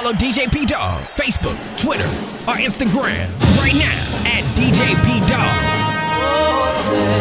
Follow DJ P Dog, Facebook, Twitter, or Instagram right now at DJ P Dog.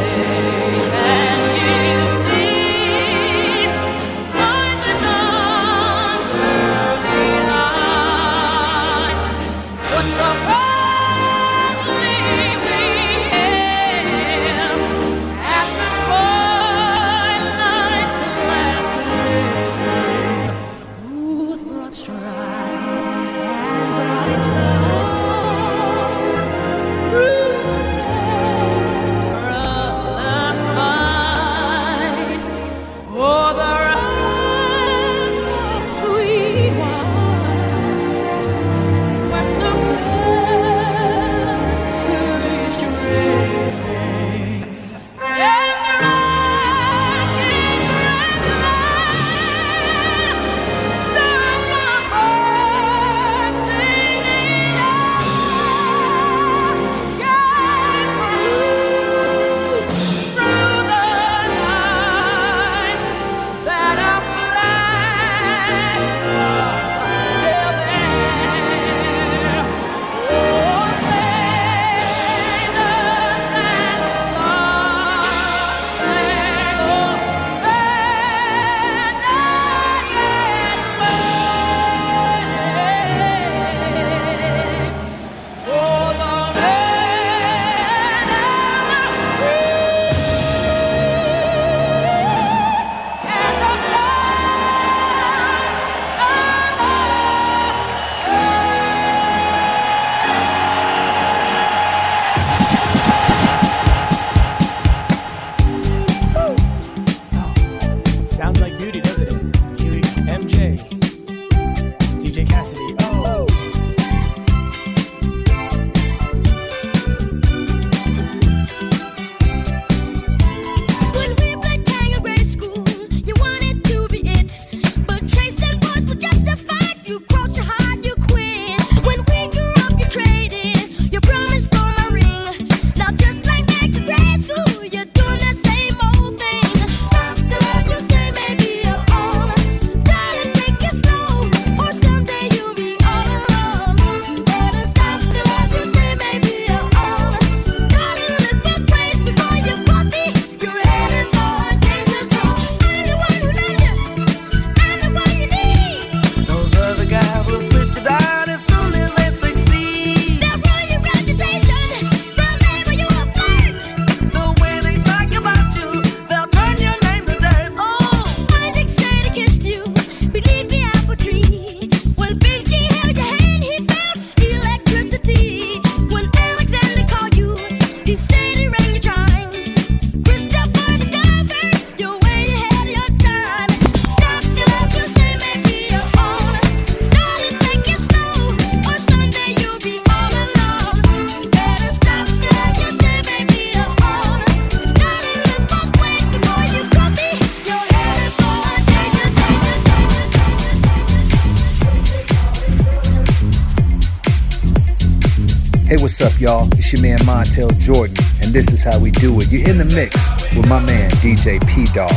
What's up, y'all? It's your man Montel Jordan, and this is how we do it. You're in the mix with my man DJ P Dog.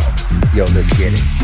Yo, let's get it.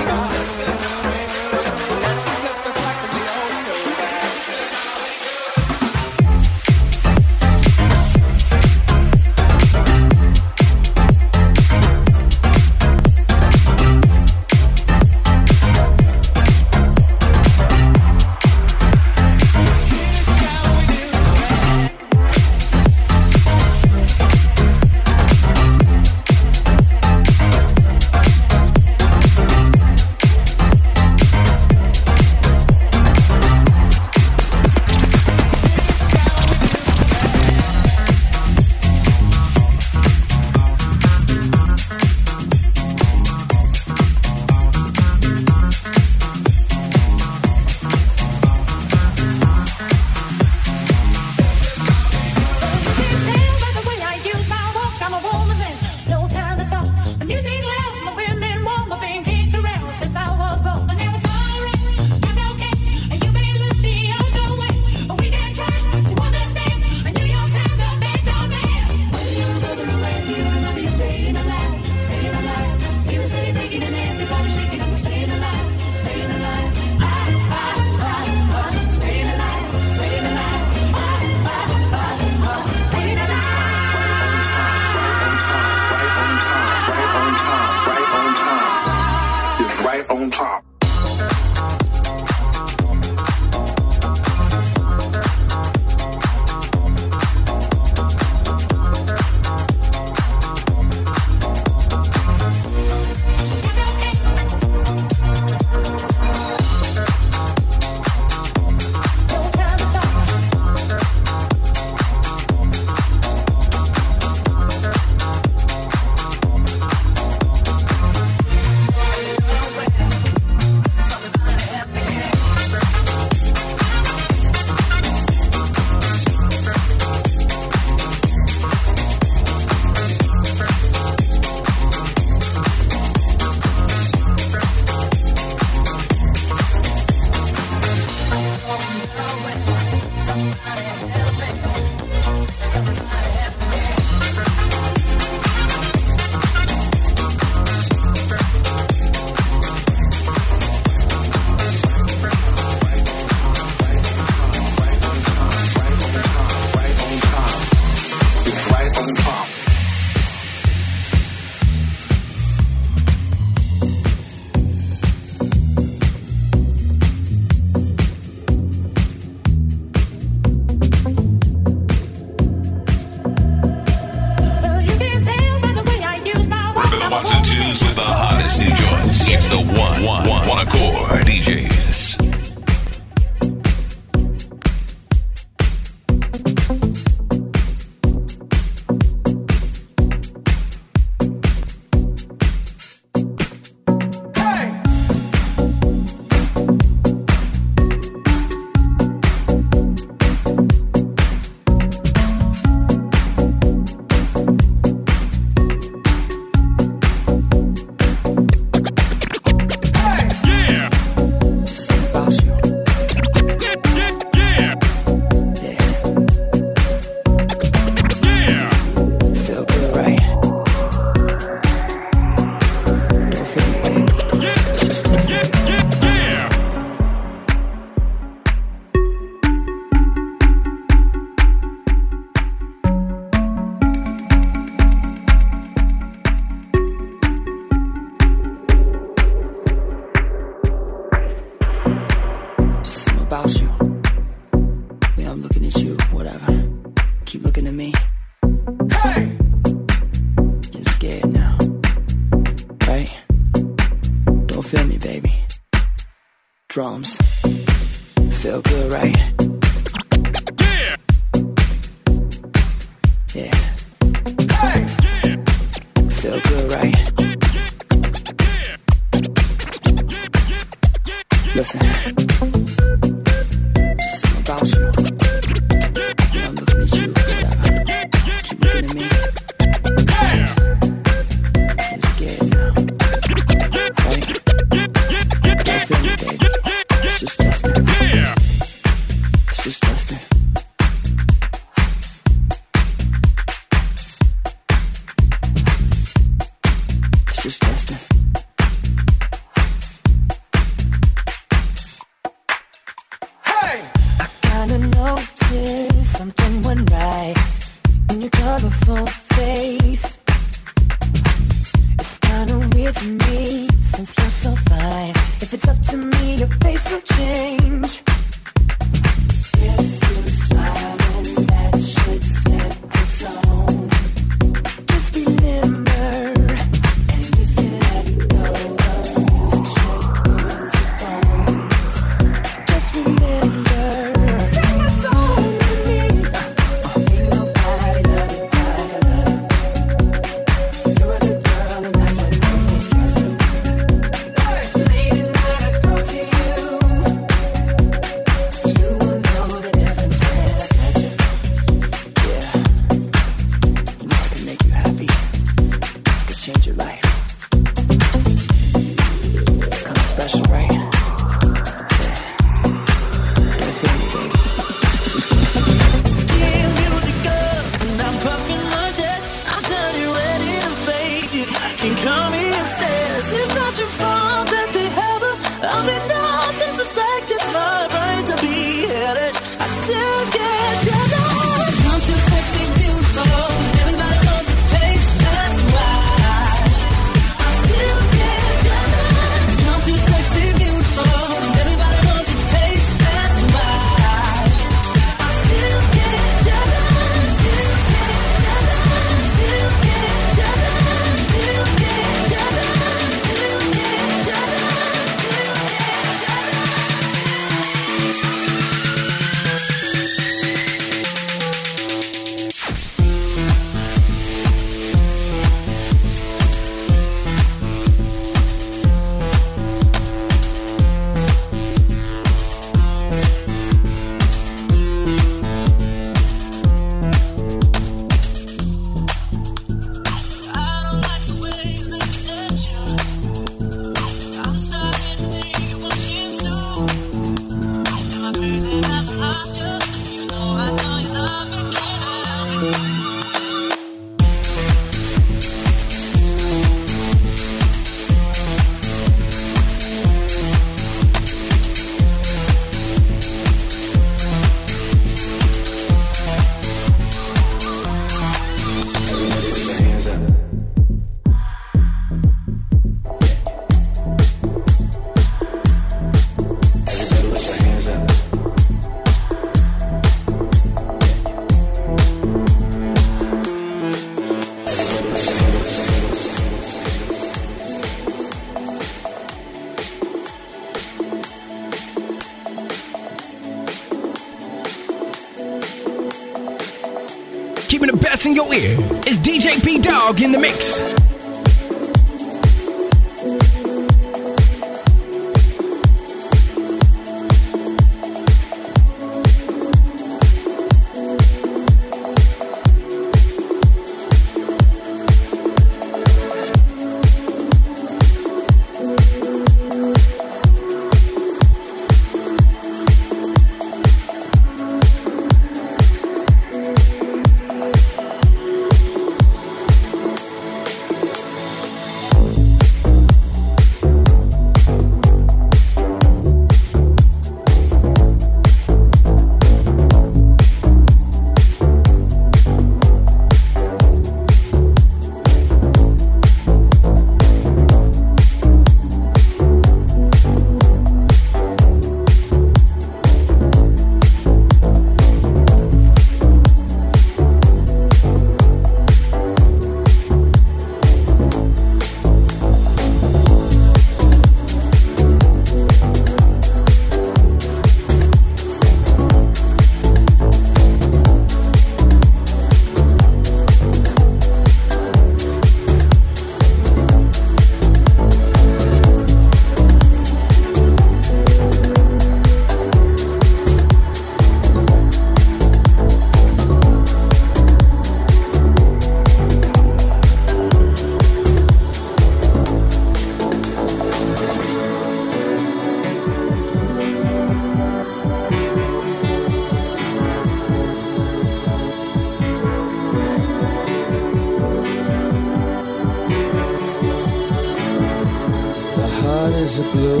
eyes are blue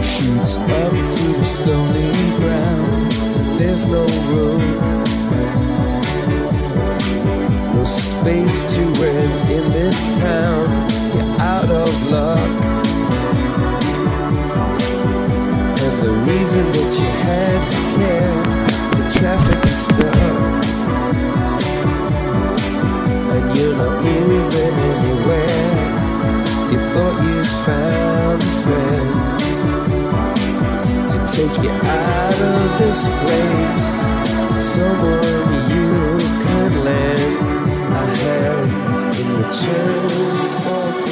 Shoots up through the stony ground. There's no room. No space to win in this town. You're out of luck. And the reason that you had to care The traffic is stuck. And you're not moving thought you found a friend to take you out of this place. Someone you can lend a hand in return for.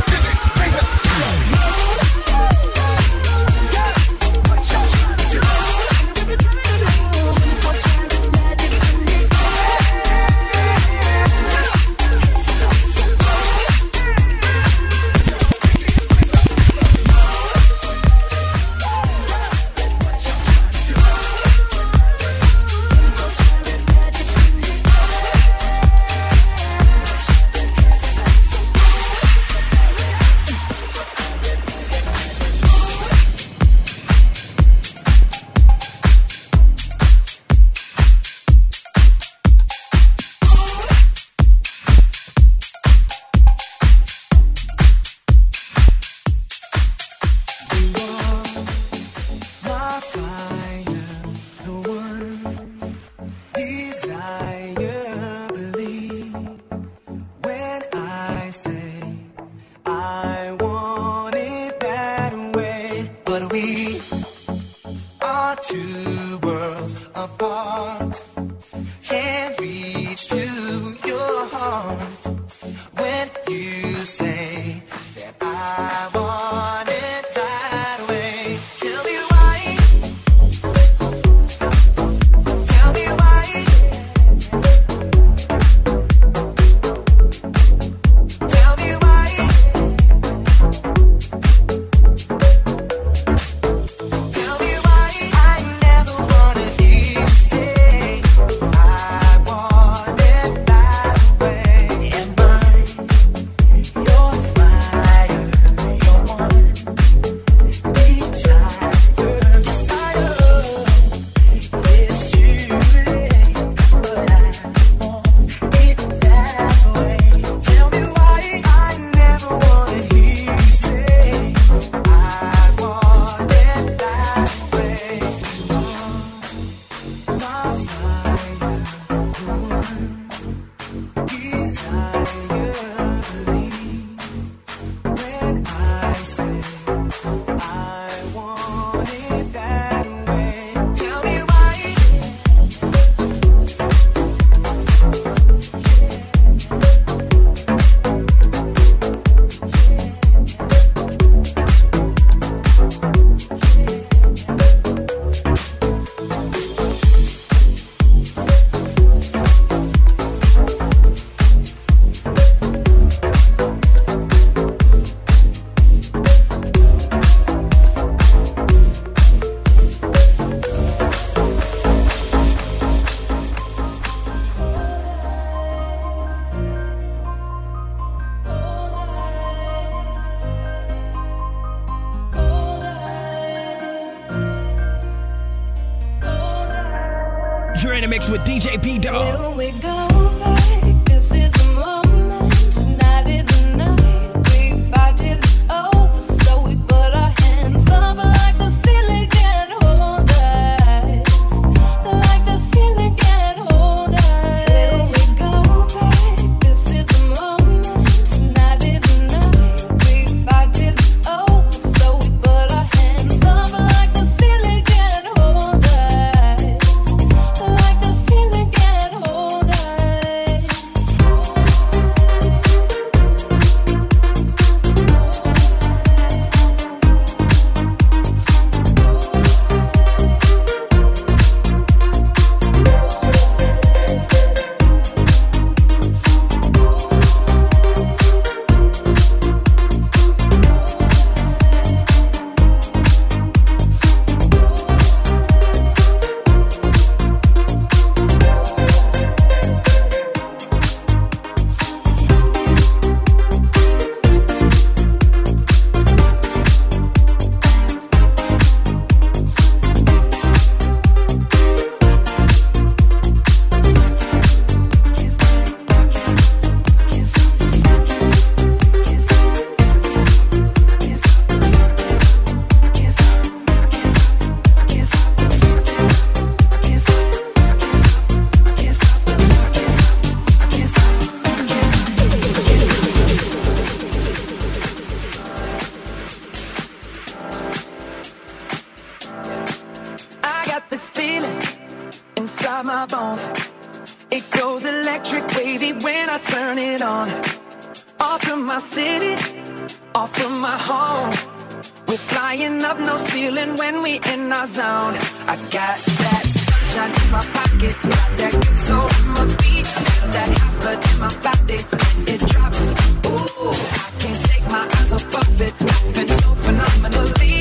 Mix with DJ P Dog. We go? it on. Off from my city, off from my home. We're flying up, no ceiling when we in our zone. I got that sunshine in my pocket, got that good soul in my feet, got that hot blood in my body. It drops, ooh, I can't take my eyes off of it. Been so phenomenally,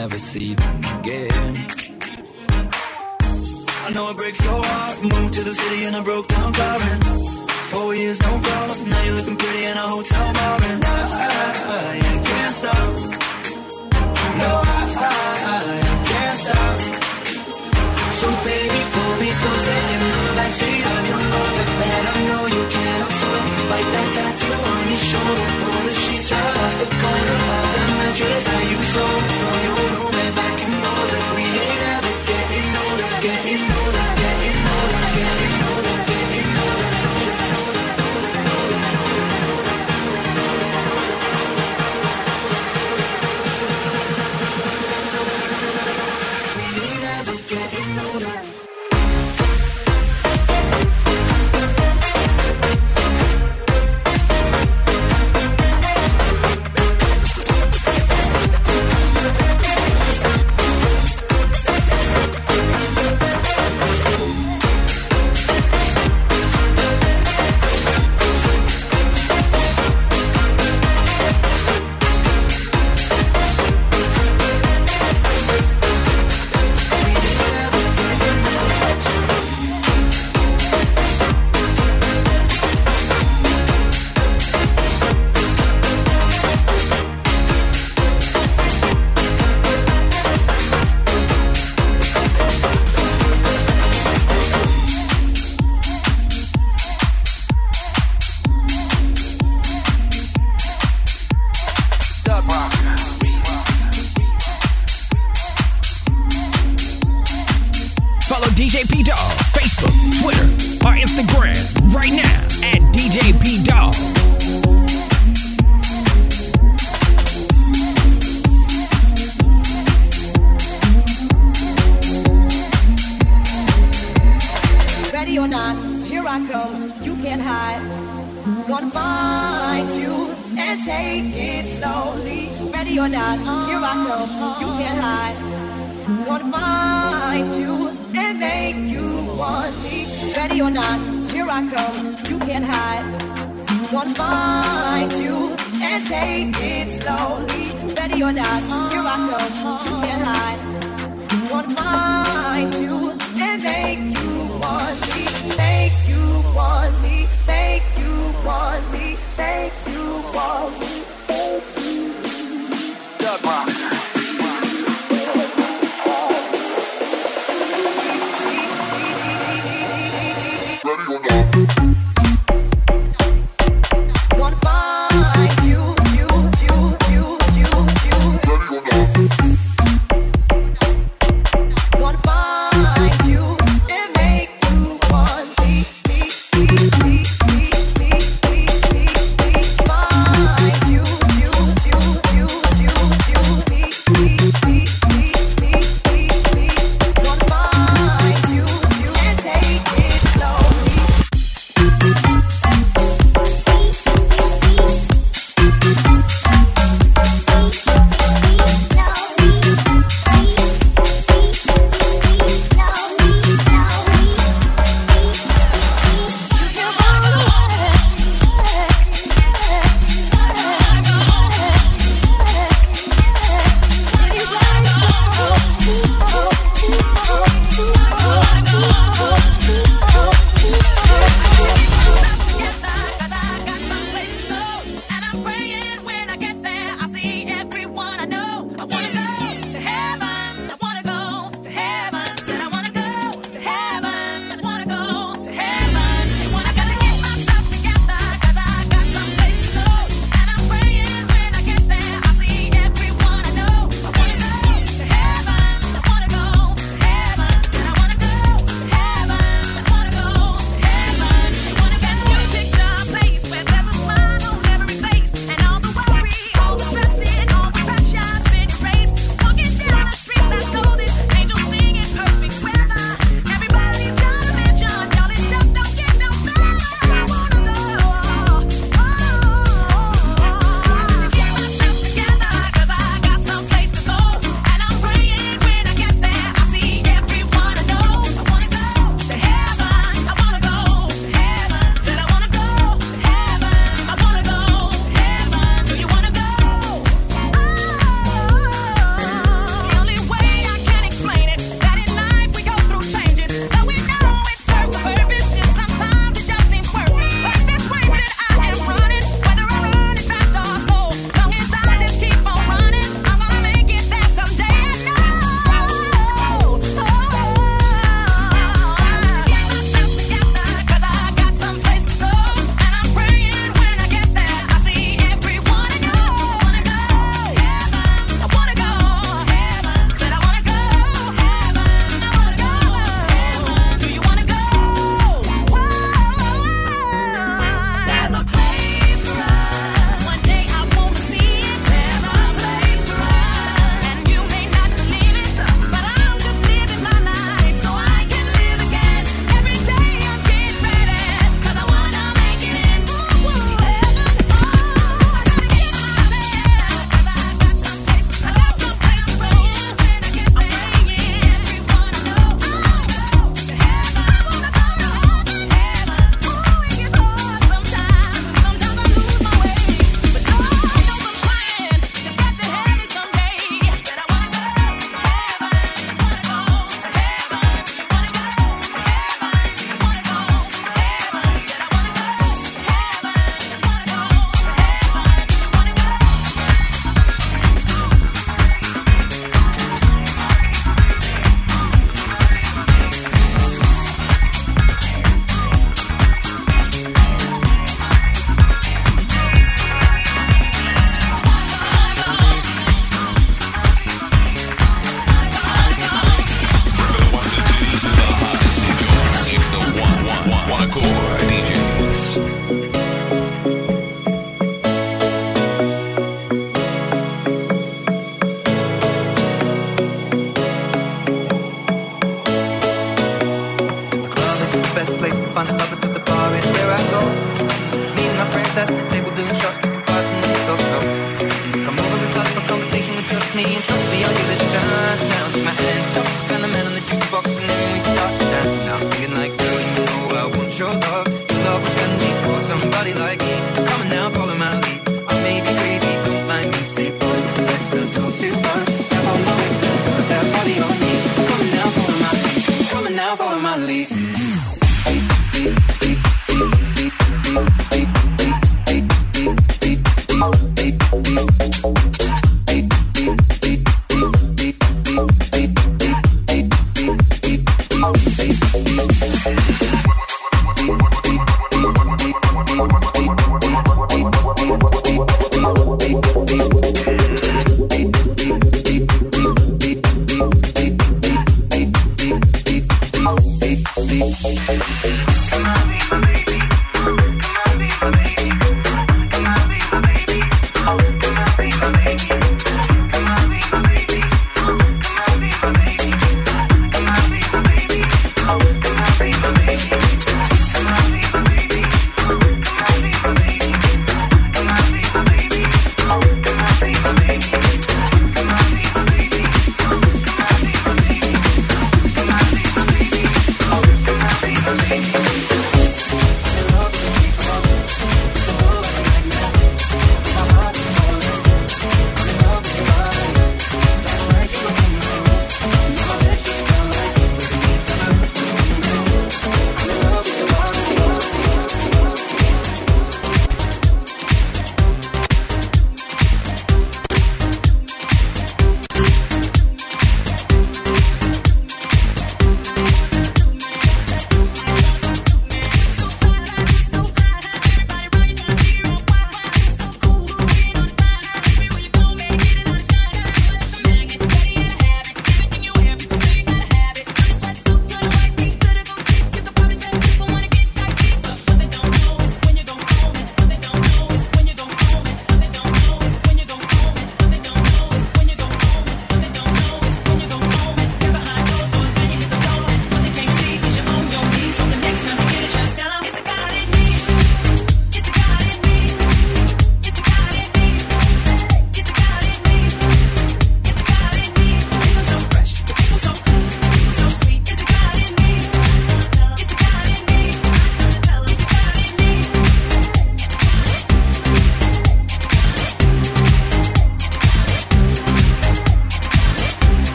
never see them again. I know it breaks your heart. Moved to the city in a broke down car. And four years, no calls. Now you're looking pretty in a hotel bar. And I, I, I can't stop. No, I, I, I can't stop. So, baby, pull me closer in the backseat of your Rover. that I know you can't afford. Bite that tattoo on your shoulder. Pull the sheets right off the corner of the mattress.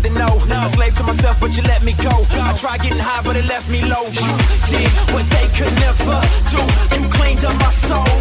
need to know. No. A slave to myself, but you let me go. go. I tried getting high, but it left me low. You did what they could never do. You cleaned up my soul.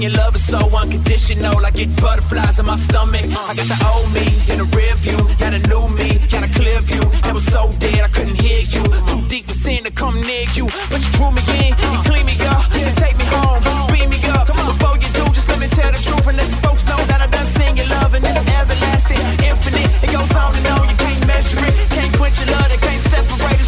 and your love is so unconditional. I get butterflies in my stomach. I got the old me in the rear view, got a new me, got a clear view. I was so dead I couldn't hear you. Too deep for sin to come near you, but you drew me in, you clean me up, you take me home, beat me up. Before you do, just let me tell the truth and let these folks know that I done seen your love and it's everlasting, infinite. It goes on and on, you can't measure it, can't quench your love, it can't separate.